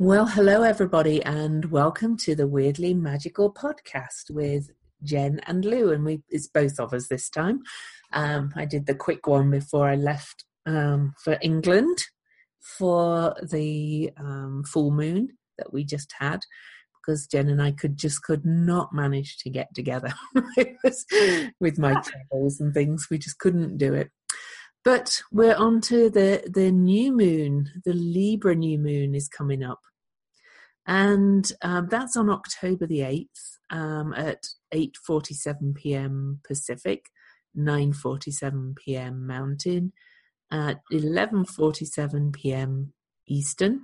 Well, hello, everybody, and welcome to the Weirdly Magical podcast with Jen and Lou. And we, it's both of us this time. Um, I did the quick one before I left um, for England for the um, full moon that we just had because Jen and I could just could not manage to get together with my travels and things. We just couldn't do it. But we're on to the, the new moon. The Libra new moon is coming up. And um, that's on October the 8th um, at 8.47 p.m. Pacific, 9.47 p.m. Mountain, at 11.47 p.m. Eastern.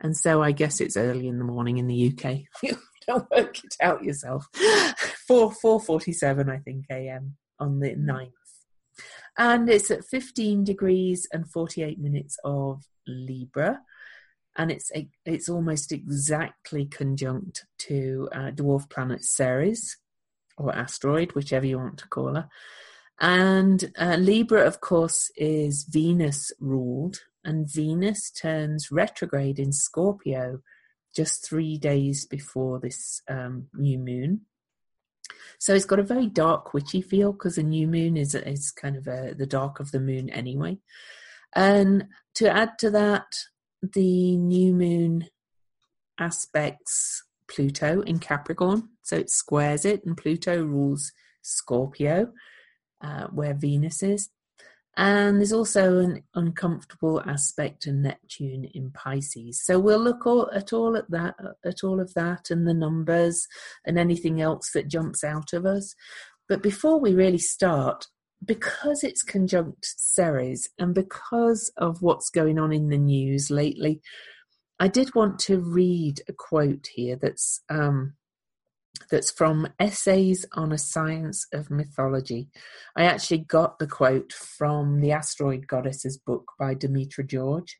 And so I guess it's early in the morning in the UK. Don't work it out yourself. 4, 4.47, I think, a.m. on the 9th and it's at 15 degrees and 48 minutes of Libra, and it's it's almost exactly conjunct to uh, dwarf planet Ceres or asteroid, whichever you want to call her. And uh, Libra, of course, is Venus ruled, and Venus turns retrograde in Scorpio just three days before this um, new moon. So it's got a very dark, witchy feel because a new moon is is kind of a, the dark of the moon anyway. And to add to that, the new moon aspects Pluto in Capricorn, so it squares it, and Pluto rules Scorpio, uh, where Venus is. And there's also an uncomfortable aspect to Neptune in Pisces. So we'll look all, at all at that, at all of that, and the numbers, and anything else that jumps out of us. But before we really start, because it's conjunct Ceres, and because of what's going on in the news lately, I did want to read a quote here that's um, that's from Essays on a Science of Mythology. I actually got the quote from the Asteroid Goddesses book by Demetra George.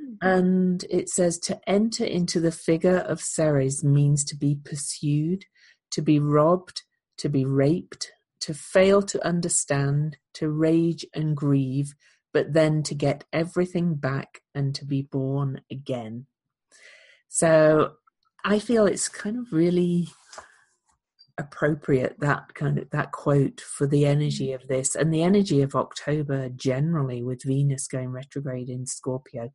Mm-hmm. And it says to enter into the figure of Ceres means to be pursued, to be robbed, to be raped, to fail to understand, to rage and grieve, but then to get everything back and to be born again. So I feel it's kind of really appropriate that kind of that quote for the energy of this and the energy of October generally with Venus going retrograde in Scorpio.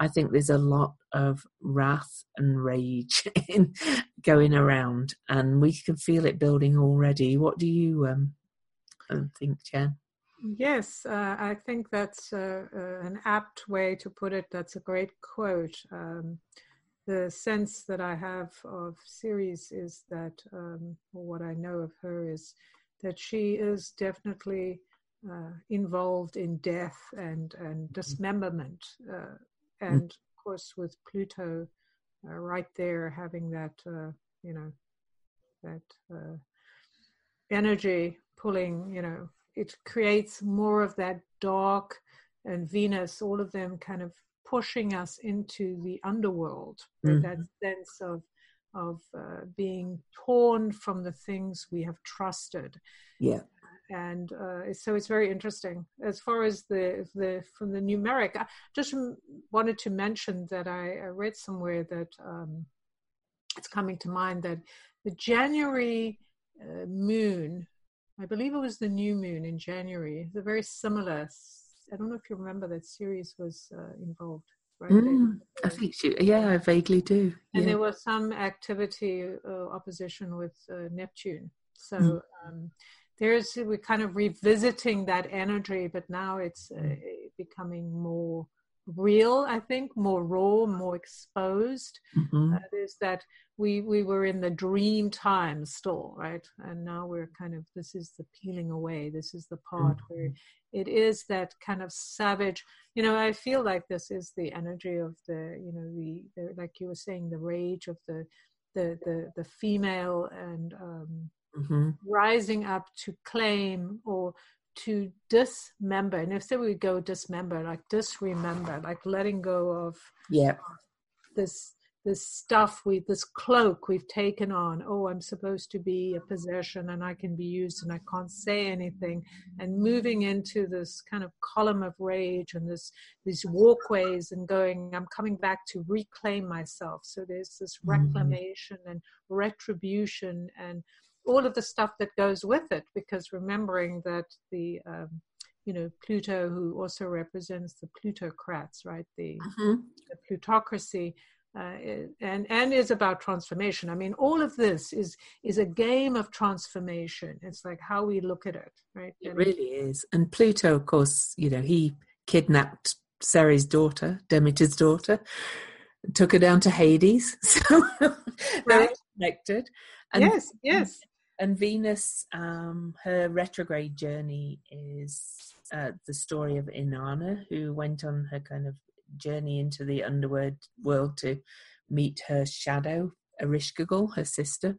I think there's a lot of wrath and rage going around, and we can feel it building already. What do you um, um think, Jen? Yes, uh, I think that's uh, uh, an apt way to put it. That's a great quote. Um, the sense that I have of Ceres is that, um, or what I know of her is that she is definitely uh, involved in death and, and mm-hmm. dismemberment. Mm-hmm. and of course, with Pluto uh, right there having that, uh, you know, that uh, energy pulling, you know, it creates more of that dark and Venus, all of them kind of pushing us into the underworld mm-hmm. that sense of of uh, being torn from the things we have trusted yeah and uh, so it's very interesting as far as the the from the numeric i just wanted to mention that i, I read somewhere that um, it's coming to mind that the january uh, moon i believe it was the new moon in january a very similar I don't know if you remember that Ceres was uh, involved. Right? Mm, I think she, yeah, I vaguely do. And yeah. there was some activity, uh, opposition with uh, Neptune. So mm. um, there's we're kind of revisiting that energy, but now it's uh, becoming more real. I think more raw, more exposed. Mm-hmm. Uh, that we we were in the dream time still, right? And now we're kind of this is the peeling away. This is the part mm-hmm. where it is that kind of savage. You know, I feel like this is the energy of the you know the, the like you were saying the rage of the the the, the female and um, mm-hmm. rising up to claim or to dismember. And if say we go dismember like disremember like letting go of yeah. this this stuff we this cloak we've taken on. Oh i'm supposed to be a possession and i can be used and i can't say anything. And moving into this kind of column of rage and this these walkways and going i'm coming back to reclaim myself. So there's this mm-hmm. reclamation and retribution and all of the stuff that goes with it because remembering that the um, you know pluto who also represents the plutocrats right the, mm-hmm. the plutocracy uh, and and is about transformation. I mean, all of this is is a game of transformation. It's like how we look at it, right? It and really is. And Pluto, of course, you know, he kidnapped Ceres' daughter, Demeter's daughter, took her down to Hades. So they're connected. And, yes, yes. And Venus, um, her retrograde journey is uh, the story of Inanna, who went on her kind of journey into the underworld world to meet her shadow, Ereshkigal, her sister.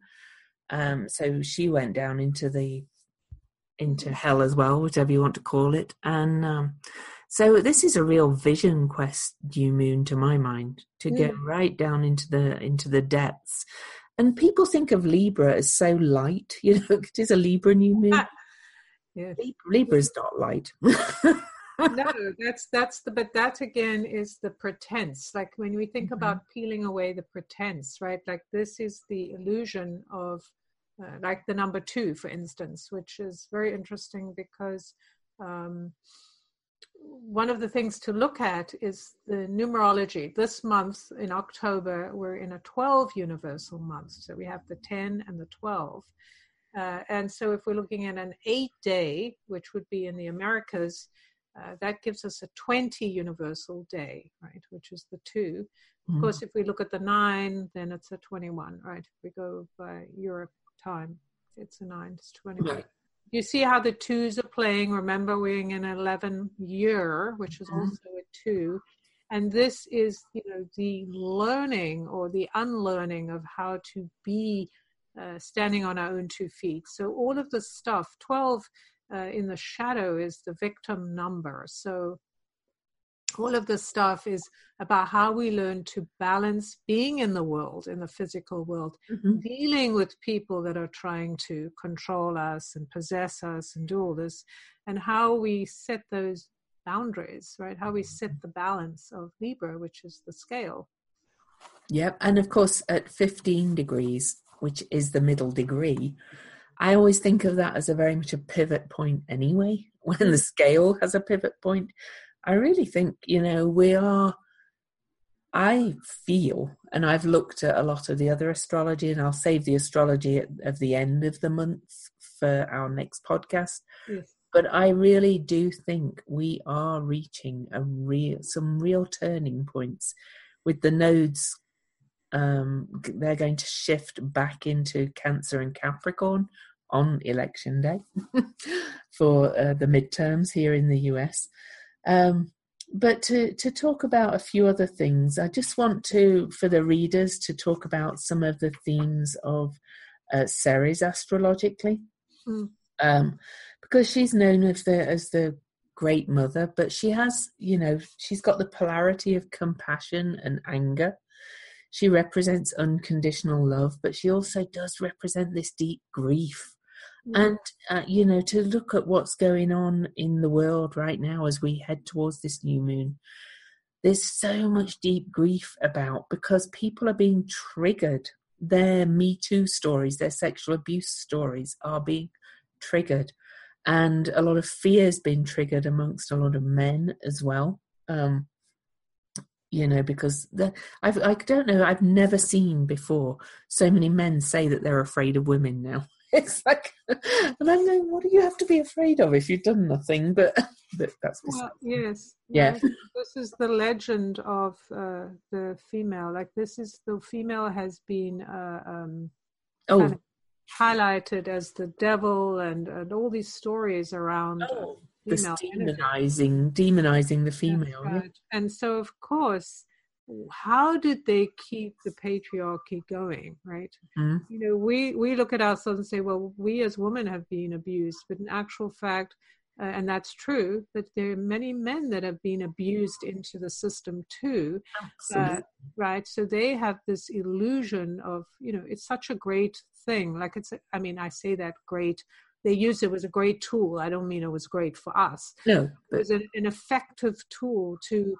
Um, so she went down into the into hell as well, whatever you want to call it. And um, so this is a real vision quest, new moon, to my mind, to yeah. go right down into the into the depths. And people think of Libra as so light, you know, it is a Libra new moon. Ah, yeah. Libra is not light. no, that's that's the but that again is the pretense. Like when we think mm-hmm. about peeling away the pretense, right? Like this is the illusion of uh, like the number two, for instance, which is very interesting because um, one of the things to look at is the numerology. This month in October, we're in a 12 universal month. So we have the 10 and the 12. Uh, and so if we're looking at an eight day, which would be in the Americas, uh, that gives us a 20 universal day, right, which is the 2 mm-hmm. Of course, if we look at the 9, then it's a 21, right? If we go by Europe time, it's a 9, it's 21. Right. You see how the twos are playing. Remember, we're in an 11 year, which is mm-hmm. also a 2. And this is, you know, the learning or the unlearning of how to be uh, standing on our own two feet. So all of the stuff, 12 uh, in the shadow is the victim number. So all of this stuff is about how we learn to balance being in the world, in the physical world, mm-hmm. dealing with people that are trying to control us and possess us and do all this, and how we set those boundaries, right? How we set the balance of Libra, which is the scale. Yep. And of course, at 15 degrees, which is the middle degree, I always think of that as a very much a pivot point anyway, when the mm. scale has a pivot point. I really think, you know, we are, I feel, and I've looked at a lot of the other astrology, and I'll save the astrology at, of the end of the month for our next podcast. Yes. But I really do think we are reaching a real, some real turning points with the nodes um, they're going to shift back into Cancer and Capricorn on election day for uh, the midterms here in the US. Um, but to, to talk about a few other things, I just want to, for the readers, to talk about some of the themes of uh, Ceres astrologically. Mm. Um, because she's known as the, as the great mother, but she has, you know, she's got the polarity of compassion and anger she represents unconditional love, but she also does represent this deep grief. And, uh, you know, to look at what's going on in the world right now as we head towards this new moon, there's so much deep grief about because people are being triggered. Their Me Too stories, their sexual abuse stories are being triggered. And a lot of fear has been triggered amongst a lot of men as well. Um, you know, because the, I've, I don't know, I've never seen before so many men say that they're afraid of women now. It's like, and I'm going, what do you have to be afraid of if you've done nothing? But, but that's well, yes, yeah. Yes. This is the legend of uh, the female. Like this is the female has been uh, um, oh. Kind of highlighted as the devil, and and all these stories around. Oh this demonizing demonizing the female right. and so of course how did they keep the patriarchy going right mm-hmm. you know we we look at ourselves and say well we as women have been abused but in actual fact uh, and that's true, but there are many men that have been abused into the system too. Uh, right. So they have this illusion of, you know, it's such a great thing. Like it's, I mean, I say that great. They used it was a great tool. I don't mean it was great for us. No, but. it was an, an effective tool to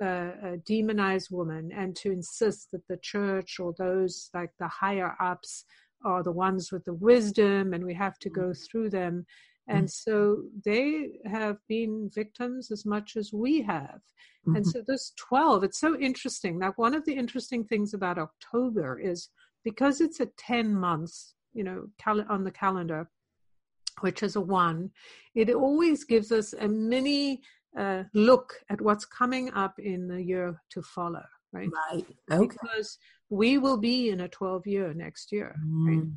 uh, demonize women and to insist that the church or those like the higher ups are the ones with the wisdom and we have to go through them and mm-hmm. so they have been victims as much as we have mm-hmm. and so this 12 it's so interesting like one of the interesting things about october is because it's a 10 months you know cal- on the calendar which is a one it always gives us a mini uh, look at what's coming up in the year to follow right right okay. because we will be in a 12 year next year mm. right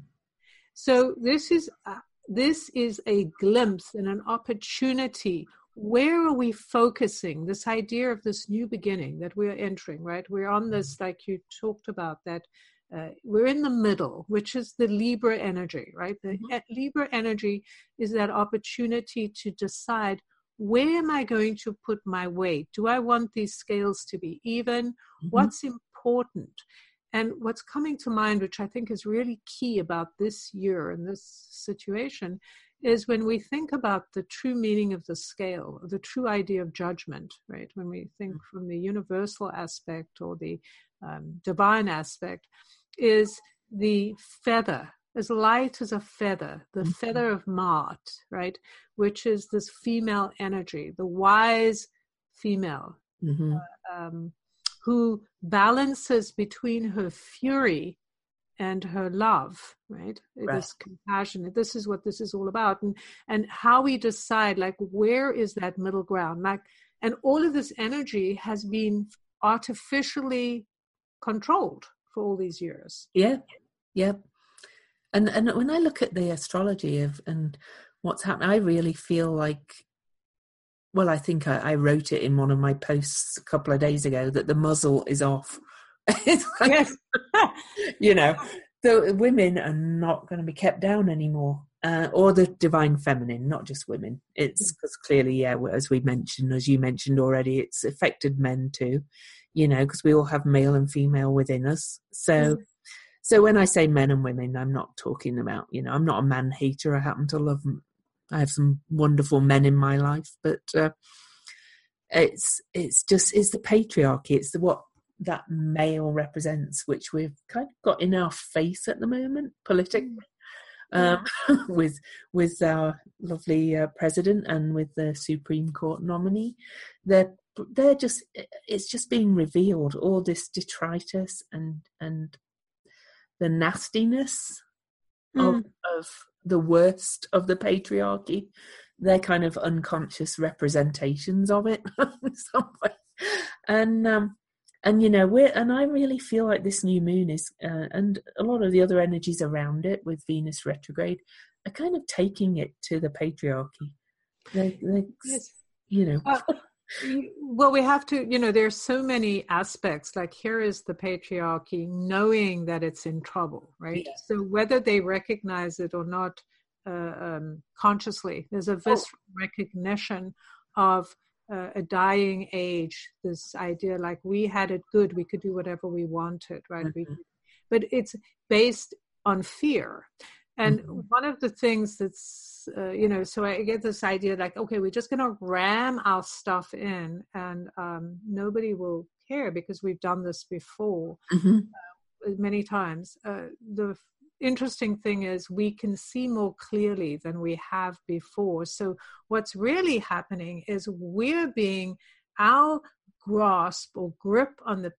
so this is uh, this is a glimpse and an opportunity. Where are we focusing? This idea of this new beginning that we're entering, right? We're on this, mm-hmm. like you talked about, that uh, we're in the middle, which is the Libra energy, right? The mm-hmm. Libra energy is that opportunity to decide where am I going to put my weight? Do I want these scales to be even? Mm-hmm. What's important? And what's coming to mind, which I think is really key about this year and this situation, is when we think about the true meaning of the scale, the true idea of judgment, right? When we think mm. from the universal aspect or the um, divine aspect, is the feather, as light as a feather, the mm-hmm. feather of Ma'at, right? Which is this female energy, the wise female. Mm-hmm. Uh, um, who balances between her fury and her love right? right this compassion this is what this is all about and and how we decide like where is that middle ground like and all of this energy has been artificially controlled for all these years yeah yeah and and when i look at the astrology of and what's happening i really feel like well, I think I, I, wrote it in one of my posts a couple of days ago that the muzzle is off. like, you know, the women are not going to be kept down anymore, uh, or the divine feminine, not just women. It's because mm. clearly, yeah, as we mentioned, as you mentioned already, it's affected men too. You know, because we all have male and female within us. So, mm. so when I say men and women, I'm not talking about. You know, I'm not a man hater. I happen to love I have some wonderful men in my life, but uh, it's it's just it's the patriarchy. It's the what that male represents, which we've kind of got in our face at the moment politically. Mm. Um, with with our lovely uh, president and with the Supreme Court nominee, they're they're just it's just being revealed all this detritus and and the nastiness mm. of of the worst of the patriarchy. They're kind of unconscious representations of it And um, and you know we're and I really feel like this new moon is uh, and a lot of the other energies around it with Venus retrograde are kind of taking it to the patriarchy. They, they yes. you know. Uh, well we have to you know there's so many aspects like here is the patriarchy knowing that it's in trouble right yeah. so whether they recognize it or not uh, um, consciously there's a oh. visceral oh. recognition of uh, a dying age this idea like we had it good we could do whatever we wanted right mm-hmm. we, but it's based on fear and mm-hmm. one of the things that's, uh, you know, so I get this idea like, okay, we're just going to ram our stuff in and um, nobody will care because we've done this before mm-hmm. uh, many times. Uh, the interesting thing is we can see more clearly than we have before. So what's really happening is we're being, our grasp or grip on the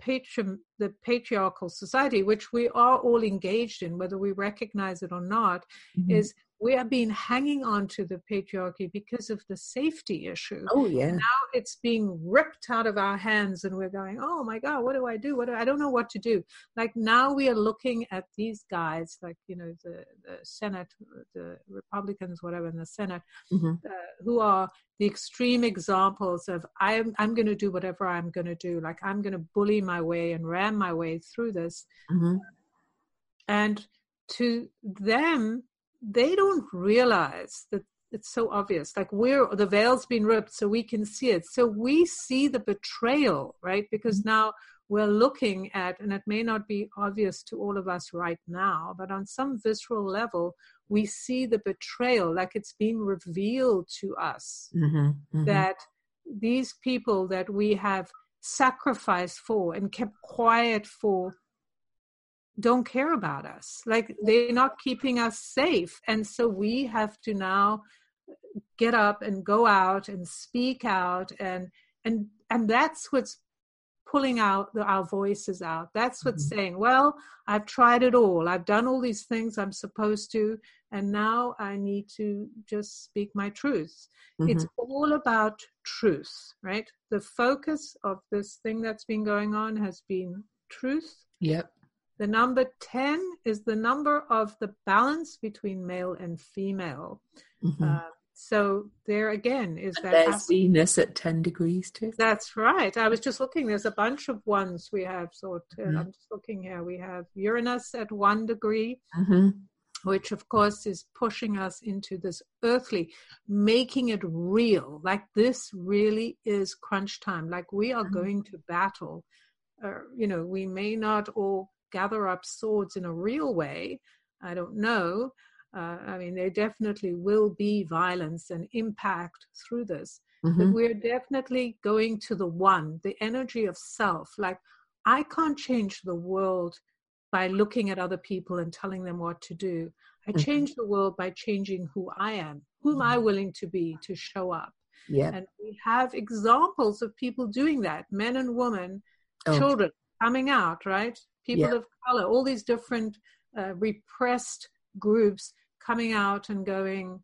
patri- the patriarchal society, which we are all engaged in, whether we recognize it or not, mm-hmm. is we have been hanging on to the patriarchy because of the safety issue. Oh yeah. Now it's being ripped out of our hands, and we're going, "Oh my God, what do I do? What do I, I don't know what to do." Like now we are looking at these guys, like you know the, the Senate, the Republicans, whatever in the Senate, mm-hmm. uh, who are the extreme examples of I'm I'm going to do whatever I'm going to do. Like I'm going to bully my way and ram my way through this, mm-hmm. and to them they don't realize that it's so obvious like we're the veil's been ripped so we can see it so we see the betrayal right because mm-hmm. now we're looking at and it may not be obvious to all of us right now but on some visceral level we see the betrayal like it's being revealed to us mm-hmm, mm-hmm. that these people that we have sacrificed for and kept quiet for don't care about us. Like they're not keeping us safe. And so we have to now get up and go out and speak out and and and that's what's pulling out the, our voices out. That's what's mm-hmm. saying well i've tried it all. I've done all these things i'm supposed to and now i need to just speak my truth. Mm-hmm. it's all about truth right? The focus of this thing that's been going on has been truth. Yep the number 10 is the number of the balance between male and female. Mm-hmm. Uh, so there again is and that there's Venus at 10 degrees too. That's right. I was just looking, there's a bunch of ones we have. So mm-hmm. I'm just looking here. We have Uranus at one degree. Mm-hmm. Which, of course, is pushing us into this earthly, making it real. Like this really is crunch time. Like we are mm-hmm. going to battle. Uh, you know, we may not all gather up swords in a real way. I don't know. Uh, I mean, there definitely will be violence and impact through this. Mm-hmm. But we're definitely going to the one, the energy of self. Like, I can't change the world by looking at other people and telling them what to do. I mm-hmm. change the world by changing who I am. Who am I mm-hmm. willing to be to show up? Yeah. And we have examples of people doing that, men and women, oh. children coming out, right? People yeah. of color, all these different uh, repressed groups coming out and going,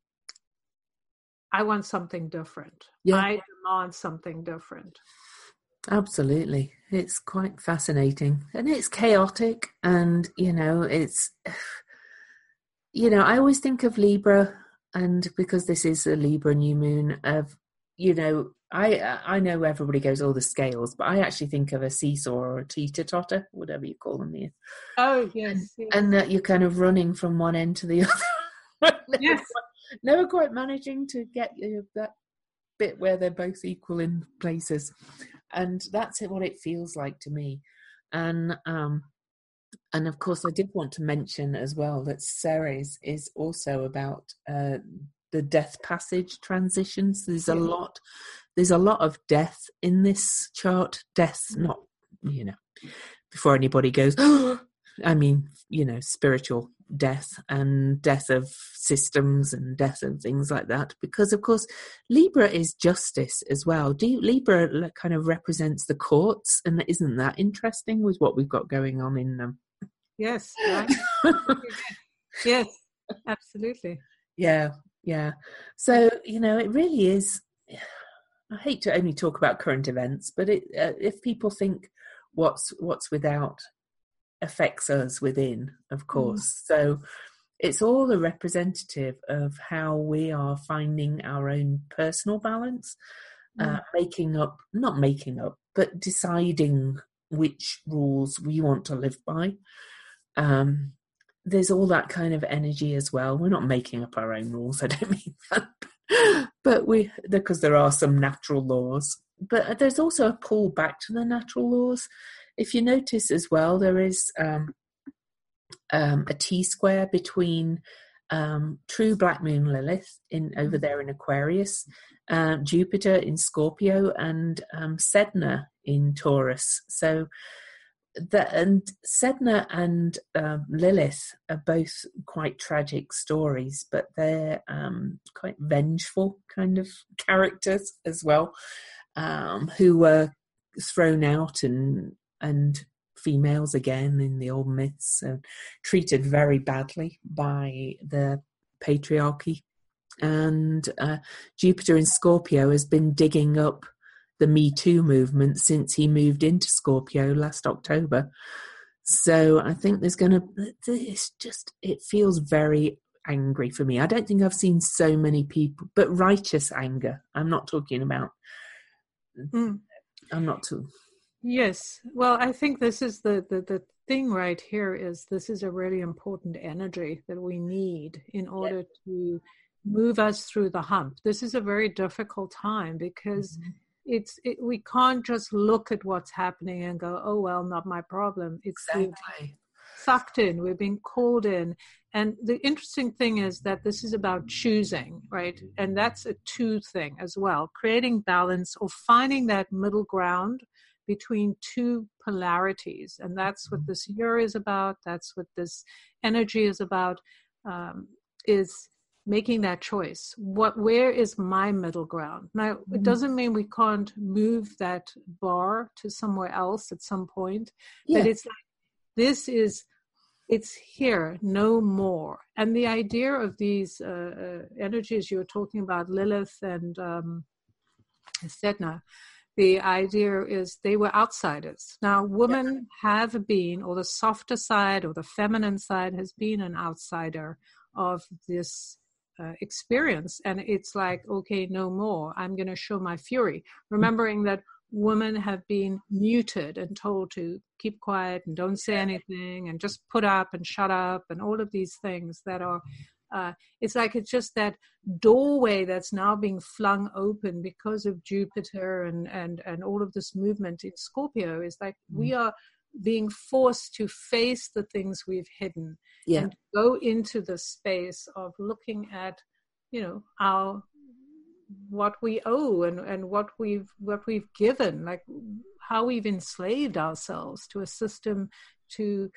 I want something different. Yeah. I demand something different. Absolutely. It's quite fascinating and it's chaotic and, you know, it's, you know, I always think of Libra and because this is a Libra new moon of, you know, I I know everybody goes all the scales, but I actually think of a seesaw or a teeter totter, whatever you call them here. Oh yes, and, yes. and that you're kind of running from one end to the other. never, yes. quite, never quite managing to get you that bit where they're both equal in places, and that's what it feels like to me. And um, and of course, I did want to mention as well that Ceres is also about uh, the death passage transitions. There's a lot there's a lot of death in this chart. Death, mm. not you know, before anybody goes. Oh, I mean, you know, spiritual death and death of systems and death of things like that. Because of course, Libra is justice as well. Do you, Libra kind of represents the courts, and isn't that interesting with what we've got going on in them? Yes. Right. yes. Absolutely. Yeah. Yeah. So you know, it really is I hate to only talk about current events, but it, uh, if people think what's what's without affects us within, of mm. course. Mm. So it's all a representative of how we are finding our own personal balance, uh, mm. uh, making up, not making up, but deciding which rules we want to live by. Um, there's all that kind of energy as well. We're not making up our own rules. I don't mean that, but we because there are some natural laws but there's also a pull back to the natural laws. If you notice as well there is um, um, a t square between um, true black moon lilith in over there in aquarius uh, jupiter in scorpio and um, sedna in taurus. So the, and Sedna and um, Lilith are both quite tragic stories, but they're um, quite vengeful kind of characters as well, um, who were thrown out and and females again in the old myths and treated very badly by the patriarchy. And uh, Jupiter in Scorpio has been digging up the Me Too movement since he moved into Scorpio last October. So I think there's going to, it's just, it feels very angry for me. I don't think I've seen so many people, but righteous anger. I'm not talking about, mm. I'm not too. Yes. Well, I think this is the, the, the thing right here is this is a really important energy that we need in order yeah. to move us through the hump. This is a very difficult time because mm-hmm. It's it, we can't just look at what's happening and go, "Oh well, not my problem." It's exactly. sucked in. We're being called in, and the interesting thing is that this is about choosing, right? And that's a two thing as well: creating balance or finding that middle ground between two polarities, and that's what mm-hmm. this year is about. That's what this energy is about. Um, is making that choice what where is my middle ground now mm-hmm. it doesn't mean we can't move that bar to somewhere else at some point yeah. but it's like this is it's here no more and the idea of these uh, uh, energies you were talking about lilith and um Sedna, the idea is they were outsiders. Now, women yeah. have been, or the softer side or the feminine side has been an outsider of this uh, experience and it's like okay no more i'm going to show my fury remembering that women have been muted and told to keep quiet and don't say anything and just put up and shut up and all of these things that are uh, it's like it's just that doorway that's now being flung open because of Jupiter and and and all of this movement in Scorpio is like we mm. are being forced to face the things we've hidden yeah. and go into the space of looking at you know our what we owe and and what we've what we've given like how we've enslaved ourselves to a system to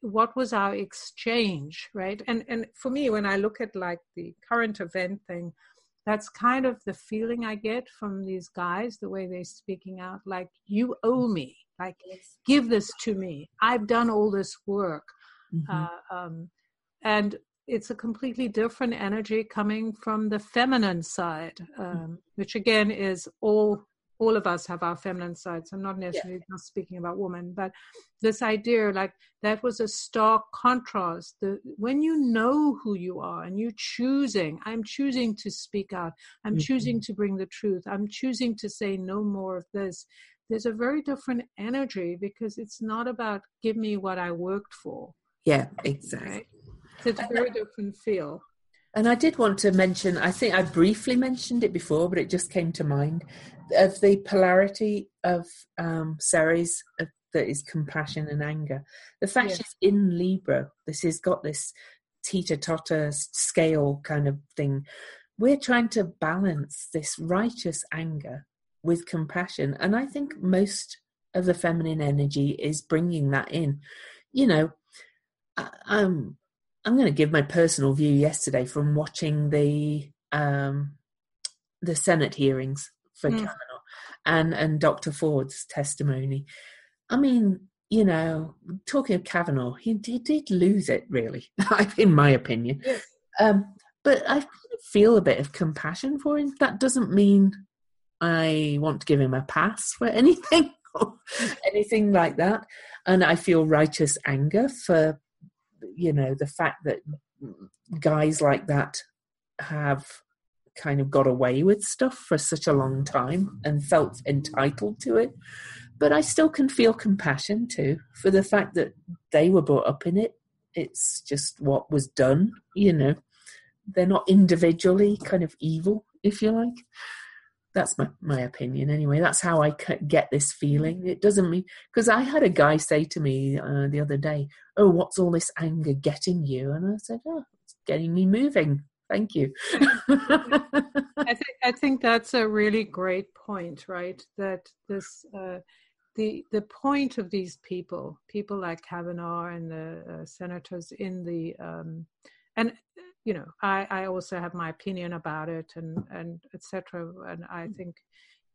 what was our exchange right and and for me when i look at like the current event thing that's kind of the feeling i get from these guys the way they're speaking out like you owe me like yes. give this to me i've done all this work mm-hmm. uh, um, and it's a completely different energy coming from the feminine side um, mm-hmm. which again is all all of us have our feminine sides i'm not necessarily yeah. not speaking about women but this idea like that was a stark contrast the, when you know who you are and you're choosing i'm choosing to speak out i'm mm-hmm. choosing to bring the truth i'm choosing to say no more of this there's a very different energy because it's not about give me what I worked for. Yeah, exactly. Right? It's a very different feel. And I did want to mention, I think I briefly mentioned it before, but it just came to mind of the polarity of um, Ceres uh, that is compassion and anger. The fact yes. she's in Libra, this has got this teeter totter scale kind of thing. We're trying to balance this righteous anger with compassion. And I think most of the feminine energy is bringing that in. You know, I'm I'm going to give my personal view yesterday from watching the um, the Senate hearings for mm. Kavanaugh and and Dr. Ford's testimony. I mean, you know, talking of Kavanaugh, he, he did lose it, really, in my opinion. Yes. Um, but I feel a bit of compassion for him. That doesn't mean I want to give him a pass for anything anything like that. And I feel righteous anger for, you know, the fact that guys like that have kind of got away with stuff for such a long time mm. and felt entitled to it. But I still can feel compassion too for the fact that they were brought up in it. It's just what was done, you know. They're not individually kind of evil, if you like that's my, my opinion anyway. That's how i get this feeling. It doesn't mean because i had a guy say to me uh, the other day oh what's all this anger getting you? And i said oh it's getting me moving. Thank you. I think i think that's a really great point right? That this uh, the the point of these people people like kavanaugh and the uh, senators in the um, and you know i i also have my opinion about it and and etc and i mm. think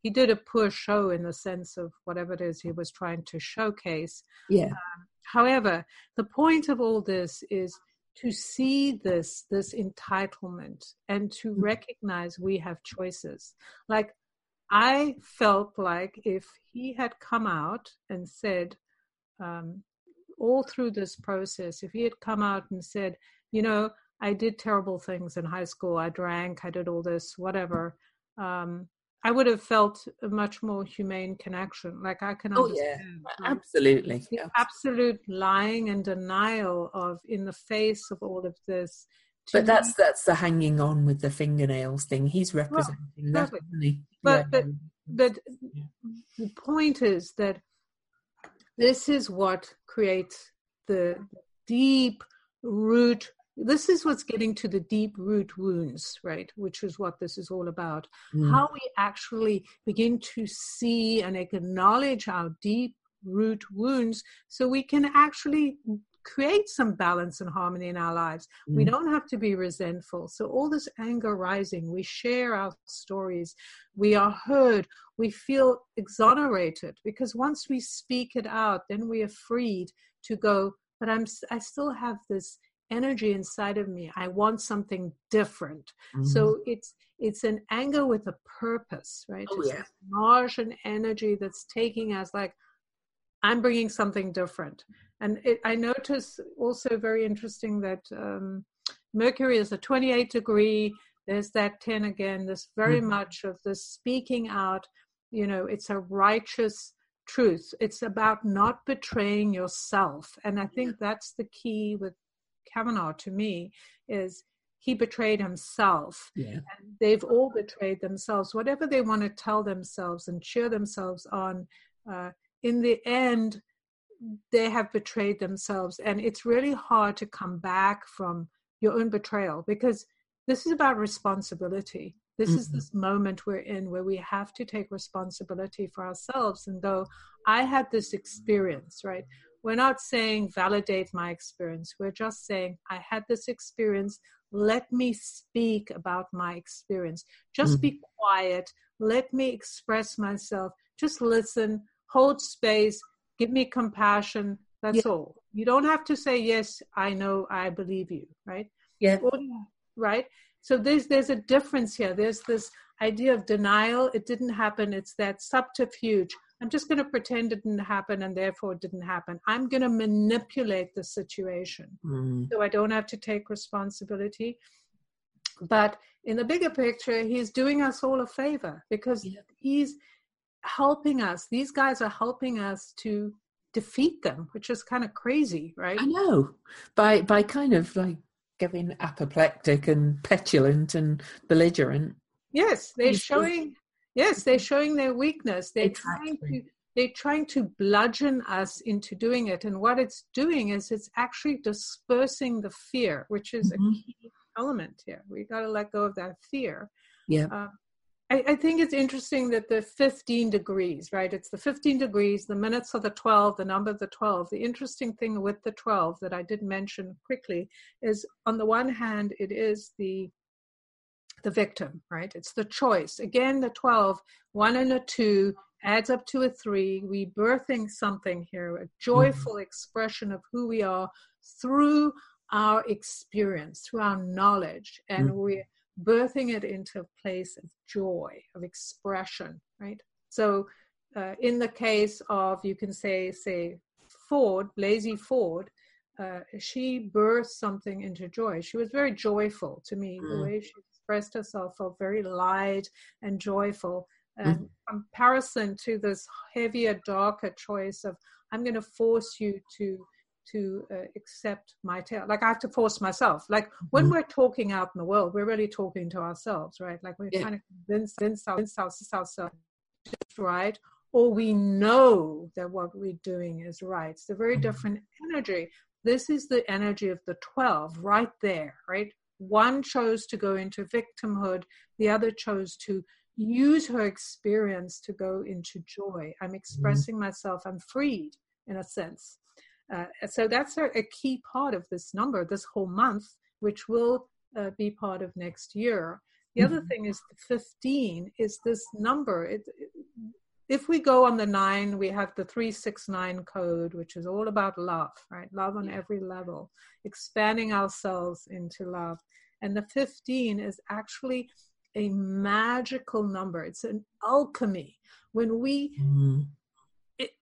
he did a poor show in the sense of whatever it is he was trying to showcase yeah um, however the point of all this is to see this this entitlement and to mm. recognize we have choices like i felt like if he had come out and said um, all through this process if he had come out and said you know I did terrible things in high school. I drank, I did all this, whatever. Um, I would have felt a much more humane connection. Like I can understand. Oh, yeah. Absolutely. The absolute lying and denial of, in the face of all of this, but that's that's the hanging on with the fingernails thing. He's representing well, that, exactly. But yeah. but but yeah. the point is that this is what creates the deep root this is what's getting to the deep root wounds right which is what this is all about mm. how we actually begin to see and acknowledge our deep root wounds so we can actually create some balance and harmony in our lives. Mm. We don't have to be resentful. So, all this anger rising, we share our stories, we are heard, we feel exonerated because once we speak it out, then we are freed to go, but I'm, I still have this energy inside of me. I want something different. Mm-hmm. So, it's it's an anger with a purpose, right? Oh, it's yeah. Martian energy that's taking us like, I'm bringing something different. And it, I notice also very interesting that um, Mercury is a 28 degree. There's that 10 again. There's very mm-hmm. much of the speaking out. You know, it's a righteous truth. It's about not betraying yourself. And I think that's the key with Kavanaugh to me is he betrayed himself. Yeah. And they've all betrayed themselves. Whatever they want to tell themselves and cheer themselves on, uh, in the end, they have betrayed themselves. And it's really hard to come back from your own betrayal because this is about responsibility. This mm-hmm. is this moment we're in where we have to take responsibility for ourselves and go, I had this experience, right? We're not saying validate my experience. We're just saying, I had this experience. Let me speak about my experience. Just mm-hmm. be quiet. Let me express myself. Just listen, hold space, give me compassion that's yeah. all you don't have to say yes i know i believe you right yeah right so there's there's a difference here there's this idea of denial it didn't happen it's that subterfuge i'm just going to pretend it didn't happen and therefore it didn't happen i'm going to manipulate the situation mm. so i don't have to take responsibility but in the bigger picture he's doing us all a favor because yeah. he's helping us. These guys are helping us to defeat them, which is kind of crazy, right? I know. By by kind of like getting apoplectic and petulant and belligerent. Yes, they're showing yes, they're showing their weakness. They're exactly. trying to they're trying to bludgeon us into doing it. And what it's doing is it's actually dispersing the fear, which is mm-hmm. a key element here. We got to let go of that fear. Yeah. Uh, I, I, think it's interesting that the 15 degrees, right? It's the 15 degrees, the minutes of the 12, the number of the 12. The interesting thing with the 12 that I did mention quickly is on the one hand, it is the the victim, right? It's the choice. Again, the 12, one and a two adds up to a three. We birthing something here, a joyful mm-hmm. expression of who we are through our experience, through our knowledge. And mm-hmm. we birthing it into a place of joy, of expression, right? So, uh, in the case of, you can say, say, Ford, Blasey Ford, uh, she birthed something into joy. She was very joyful to me. Mm. The way she expressed herself felt very light and joyful. And mm. comparison to this heavier, darker choice of, I'm going to force you to to uh, accept my tale. Like I have to force myself. Like when mm-hmm. we're talking out in the world, we're really talking to ourselves, right? Like we're yeah. trying to convince, convince, convince ourselves right, or we know that what we're doing is right. It's a very mm-hmm. different energy. This is the energy of the 12 right there, right? One chose to go into victimhood, the other chose to use her experience to go into joy. I'm mm-hmm. expressing mm-hmm. myself, I'm freed in a sense. Uh, so that's a, a, key part of this number, this whole month, which will uh, be part of next year. The mm-hmm. other thing is the 15 is this number. It, it, if we go on the nine, we have the 369 code, which is all about love, right? Love on every level, expanding ourselves into love. And the 15 is actually a magical number, it's an alchemy. When we mm-hmm.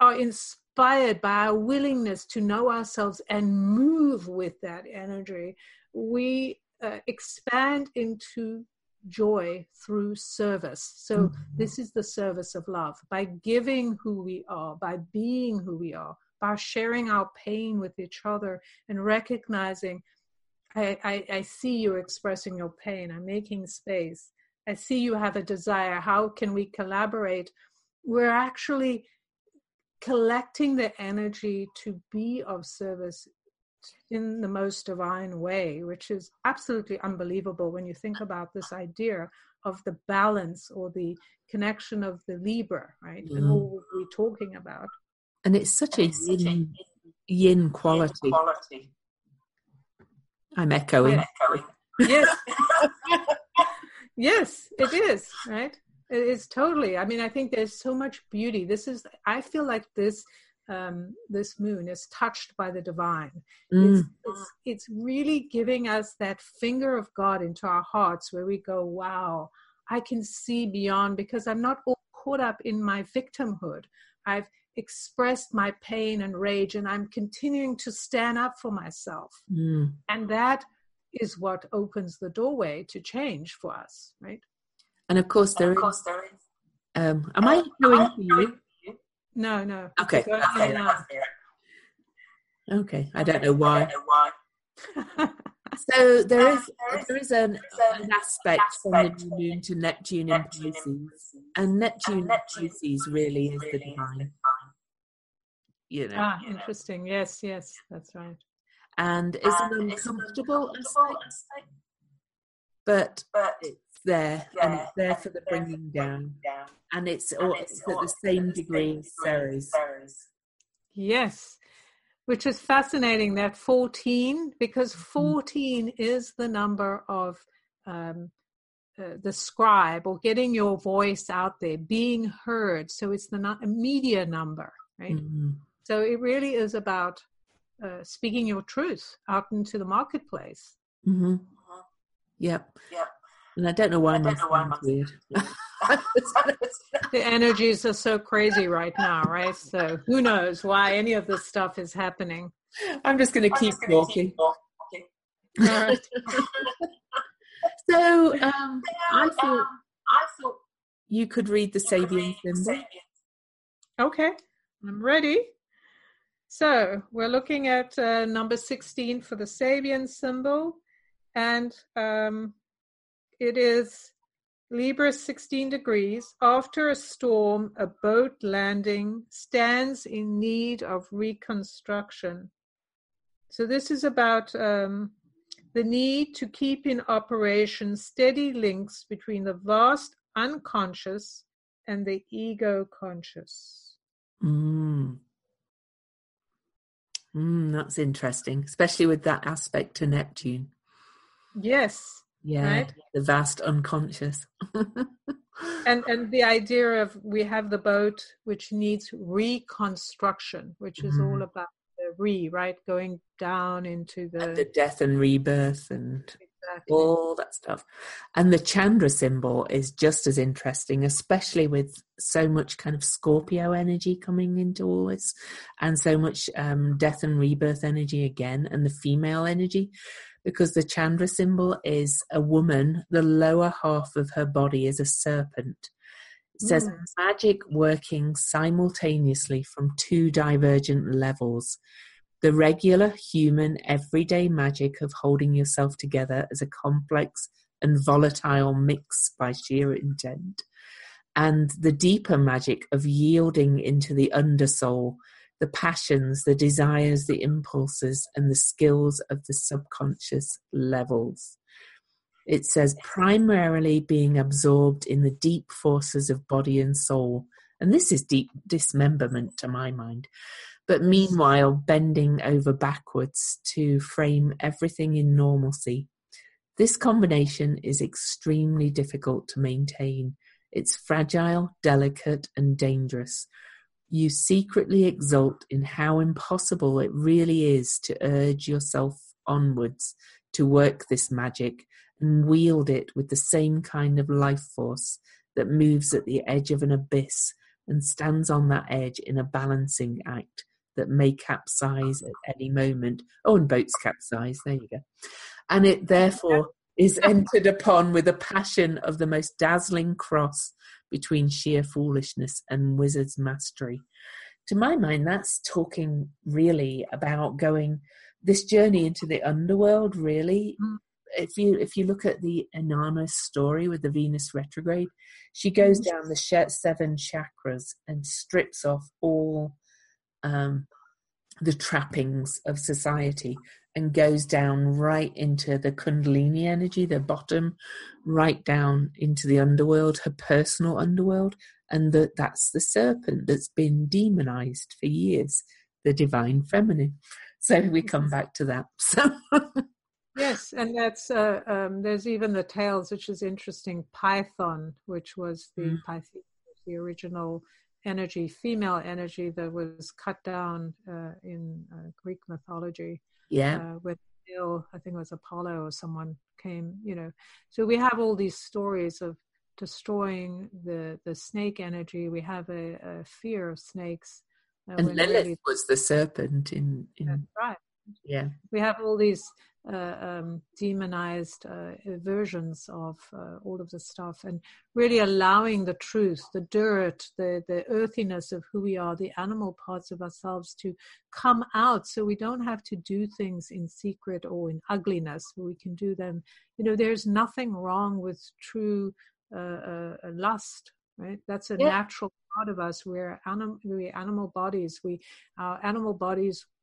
are inspired, inspired by our willingness to know ourselves and move with that energy, we uh, expand into joy through service. So, mm-hmm. this is the service of love by giving who we are, by being who we are, by sharing our pain with each other and recognizing I, I, I see you expressing your pain. I'm making space. I see you have a desire. How can we collaborate? We're actually collecting the energy to be of service in the most divine way, which is absolutely unbelievable when you think about this idea of the balance or the connection of the Libra, right? Mm. And what we're talking about. And it's such a yin, yin quality. Yin quality. I'm echoing. Yes. yes, it is, right? It is totally. I mean, I think there's so much beauty. This is, I feel like this um, this moon is touched by the divine. Mm. It's, it's, it's, really giving us that finger of God into our hearts where we go, wow, I can see beyond because I'm not all caught up in my victimhood. I've expressed my pain and rage and I'm continuing to stand up for myself. Mm. And that is what opens the doorway to change for us, right? And of course, there, of course is, there is. Um, am I going to you? No, no. Okay. Okay. okay. I don't know why. so there is there is an, an aspect from the new moon to Neptune in Pisces, and Neptune in Pisces really is the divine. You know. Ah, interesting. Yes, yes, that's right. And it's an uncomfortable aspect, but there, and it's there for the bringing down and it's, and all, it's, at the same degree as Ceres. Yes, which is fascinating that 14, because mm-hmm. 14 mm. is the number of um, uh, the scribe or getting your voice out there, being heard. So it's the media number, right? Mm-hmm. So it really is about uh, speaking your truth out into the marketplace. Mm-hmm. Yep. Yep. And I don't know why my phone's weird. the energies are so crazy right now, right? So who knows why any of this stuff is happening. I'm just going to keep talking. Right. so um, I thought I thought you could read the Sabian symbol. Okay, I'm ready. So we're looking at uh, number 16 for the Sabian symbol, and um, it is Libra 16 degrees. After a storm, a boat landing stands in need of reconstruction. So, this is about um, the need to keep in operation steady links between the vast unconscious and the ego conscious. Mm. Mm, that's interesting, especially with that aspect to Neptune. Yes, yeah right? the vast unconscious and and the idea of we have the boat which needs reconstruction which is mm. all about the re right going down into the and the death and rebirth and exactly. all that stuff and the chandra symbol is just as interesting especially with so much kind of scorpio energy coming into all this and so much um, death and rebirth energy again and the female energy because the Chandra symbol is a woman, the lower half of her body is a serpent. It says mm. magic working simultaneously from two divergent levels. The regular human everyday magic of holding yourself together as a complex and volatile mix by sheer intent, and the deeper magic of yielding into the undersoul the passions, the desires, the impulses, and the skills of the subconscious levels. It says primarily being absorbed in the deep forces of body and soul. And this is deep dismemberment to my mind. But meanwhile, bending over backwards to frame everything in normalcy. This combination is extremely difficult to maintain. It's fragile, delicate, and dangerous, you secretly exult in how impossible it really is to urge yourself onwards to work this magic and wield it with the same kind of life force that moves at the edge of an abyss and stands on that edge in a balancing act that may capsize at any moment. Oh, and boats capsize, there you go. And it therefore is entered upon with a passion of the most dazzling cross between sheer foolishness and wizard's mastery. To my mind, that's talking really about going this journey into the underworld really Mm. if you if you look at the Inanna story with the Venus retrograde, she goes Mhm. down the seven chakras and strips off all um, the trappings of society and goes down right into the Kundalini energy, the bottom, right down into the underworld, her personal underworld, and that that's the serpent that's been demonized for years, the divine feminine. So we come back to that. So Yes, and that's uh, um, there's even the tales, which is interesting. Python, which was the Mm. Python, the original energy, female energy that was cut down uh, in uh, Greek mythology. yeah, uh, with Bill, I think it was Apollo or someone came, you know. So we have all these stories of destroying the the snake energy. We have a, a fear of snakes. Uh, and Lilith really- was the serpent in in that's right. yeah We have all these um, demonized uh, versions of uh, all of this stuff, and really allowing the truth, the dirt, the the earthiness of who we are, the animal parts of ourselves to come out, so we don't have to do things in secret or in ugliness. We can do them. You know, there's nothing wrong with true uh, uh, lust. Right, that's a Yeah. natural part of us. We're anim- we animal bodies. We our animal bodies uh,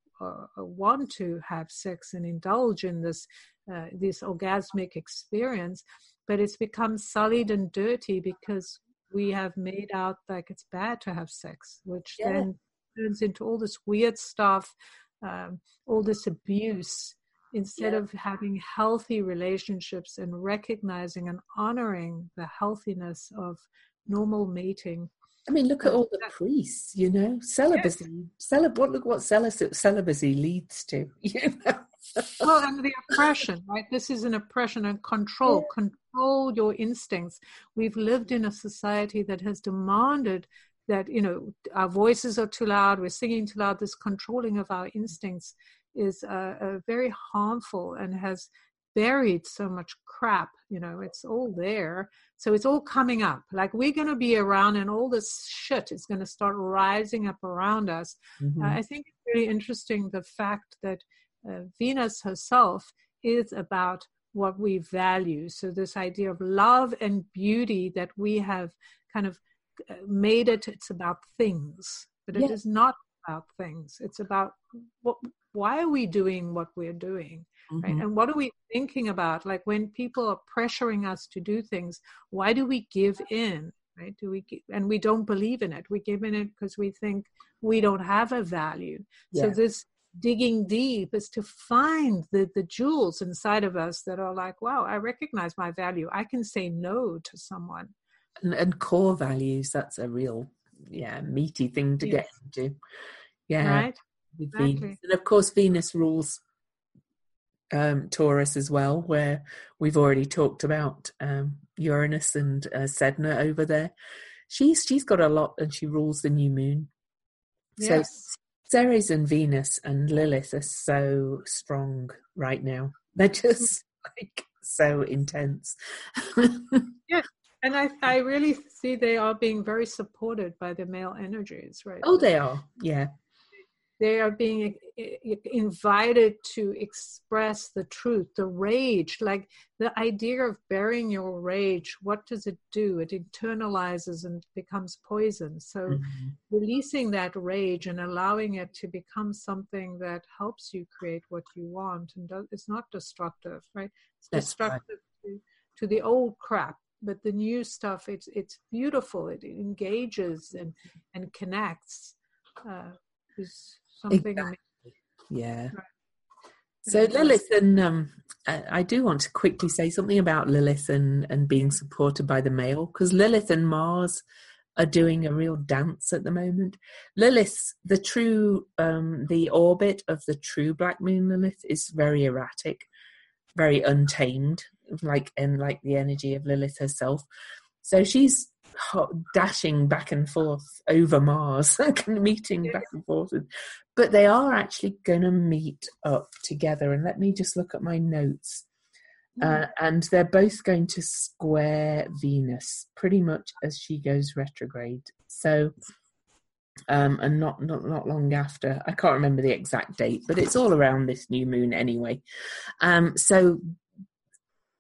want to have sex and indulge in this uh, this orgasmic experience, but it's become sullied and dirty because we have made out like it's bad to have sex, which Yeah. then turns into all this weird stuff, um, all this abuse. Instead Yeah. of having healthy relationships and recognizing and honoring the healthiness of normal mating, I mean, look at all the priests, you know, celibacy. Celib- what, look what celibacy, leads to. You know? well and the oppression right this is an oppression and control control your instincts we've lived in a society that has demanded that you know our voices are too loud we're singing too loud this controlling of our instincts is uh, uh, very harmful and has buried so much crap you know it's all there so it's all coming up like we're going to be around and all this shit is going to start rising up around us Mhm. uh, I think it's really interesting the fact that uh, Venus herself is about what we value. So, this idea of love and beauty that we have kind of uh, made it, it's about things, but it is not about things. It's about what, why are we doing what we're doing? Right? Mhm. And what are we thinking about? Like when people are pressuring us to do things, why do we give in? Right? Do we and we don't believe in it? We give in it because we think we don't have a value. So this digging deep is to find the the jewels inside of us that are like, wow, I recognize my value. I can say no to someone. and, and core values, that's a real, yeah, meaty thing to get into. Yeah. Right? Exactly. And of course, Venus rules um, Taurus as well, where we've already talked about um, Uranus and uh, Sedna over there. She's she's got a lot, and she rules the new moon. So Ceres and Venus and Lilith are so strong right now. They're just like so intense. Yeah, and I, I really see they are being very supported by the male energies, right? oh, they are. Yeah. They are being i- i- invited to express the truth the rage like the idea of burying your rage. What does it do? It internalizes and becomes poison. So Mhm. releasing that rage and allowing it to become something that helps you create what you want and does, it's not destructive right? It's That's right. destructive to, to the old crap but the new stuff it's it's beautiful. It engages and and connects uh, is something Exactly. Yeah. Right. So Lilith and um, I do want to quickly say something about Lilith and and being supported by the male because Lilith and Mars are doing a real dance at the moment. Lilith, the true um, the orbit of the true black moon Lilith is very erratic, very untamed, like and like the energy of Lilith herself. So she's dashing back and forth over Mars, meeting back and forth. But they are actually going to meet up together. And let me just look at my notes. Uh, and they're both going to square Venus pretty much as she goes retrograde. So um, and not, not not long after. I can't remember the exact date, but it's all around this new moon anyway. Um, so,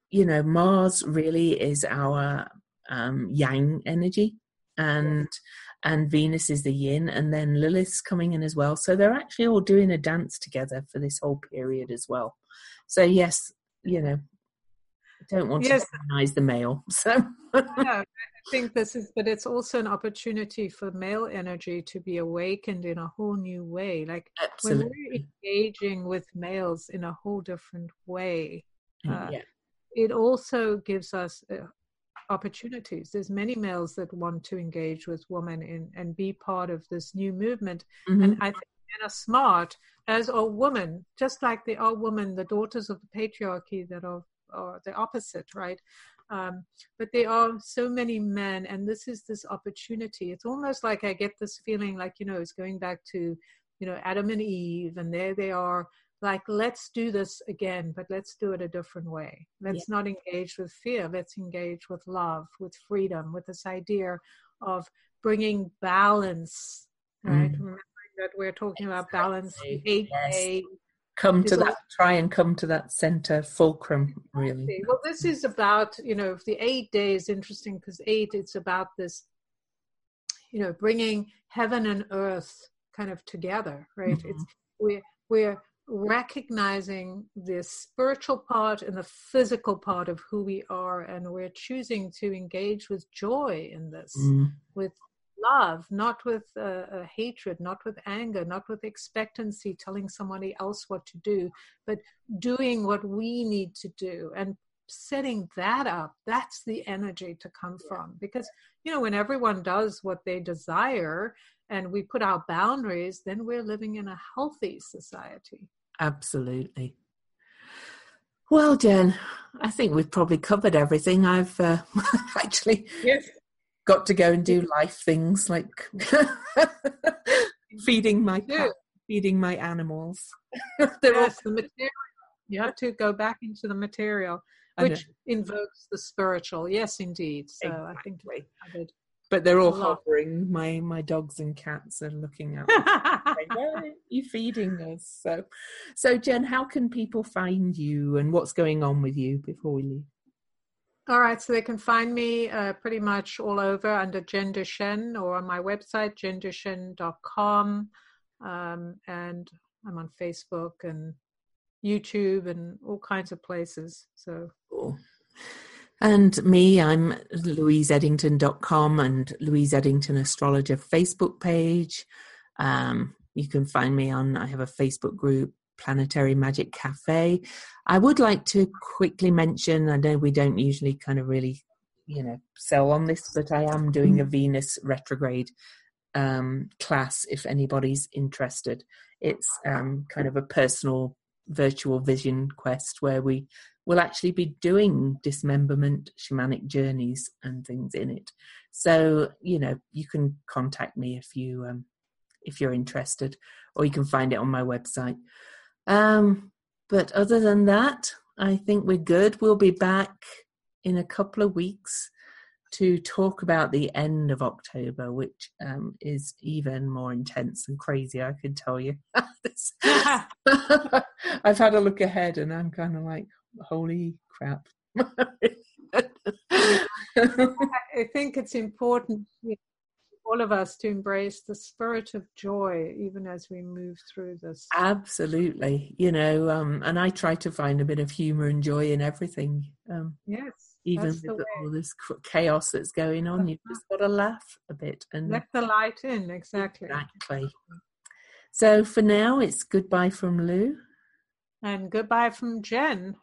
you know, Mars really is our um, Yang energy, and and Venus is the Yin, and then Lilith's coming in as well. So they're actually all doing a dance together for this whole period as well. So yes, you know, don't want yes. to demonize the male. So I think this is, but it's also an opportunity for male energy to be awakened in a whole new way. Like Absolutely. when we're engaging with males in a whole different way, uh, yeah. it also gives us uh, opportunities. There's many males that want to engage with women in, and be part of this new movement. Mm-hmm. And I think men are smart, as are women, just like they are women, the daughters of the patriarchy that are, are the opposite, right? Um, but there are so many men, and this is this opportunity. It's almost like I get this feeling like, you know, it's going back to, you know, Adam and Eve, and there they are like let's do this again but let's do it a different way let's yeah. not engage with fear let's engage with love with freedom with this idea of bringing balance right mm. remembering that we're talking about balance eight yes. come to that try and come to that center fulcrum really well this is about you know the eight day is interesting because eight it's about this you know bringing heaven and earth kind of together right mm-hmm. it's we're we're recognizing the spiritual part and the physical part of who we are and we're choosing to engage with joy in this mm. with love not with uh, uh, hatred not with anger not with expectancy telling somebody else what to do but doing what we need to do and setting that up. That's the energy to come from. Because you know when everyone does what they desire and we put our boundaries then we're living in a healthy society Absolutely. Well, Jen, I think we've probably covered everything. I've uh, actually yes. got to go and do life things like feeding my cat, feeding my animals. They're yes, the material. You have to go back into the material, which invokes the spiritual. Yes, indeed. So exactly. I think we covered but they're all hovering. My my dogs and cats are looking at me. you feeding us? So, so Jen, how can people find you and what's going on with you before we leave? All right, so they can find me uh, pretty much all over under Jen Duchene or on my website, jenduchene.com. Um, and I'm on Facebook and YouTube and all kinds of places. So cool. And me, I'm louiseedington.com and Louise Edington Astrologer Facebook page. Um, you can find me on, I have a Facebook group, Planetary Magic Cafe. I would like to quickly mention, I know we don't usually kind of really, you know, sell on this, but I am doing a Venus retrograde um, class if anybody's interested. It's um, kind of a personal virtual vision quest where we will actually be doing dismemberment shamanic journeys and things in it so you know you can contact me if you um, if you're interested or you can find it on my website um, but other than that i think we're good we'll be back in a couple of weeks to talk about the end of October, which um, is even more intense and crazy, I can tell you. I've had a look ahead and I'm kind of like, holy crap. I think it's important all of us to embrace the spirit of joy even as we move through this. Absolutely. You know, um, and I try to find a bit of humor and joy in everything. Um, yes. Even with all this chaos that's going on, you've just got to laugh a bit and let the light in. Exactly. Exactly. So for now, it's goodbye from Lou. And goodbye from Jen.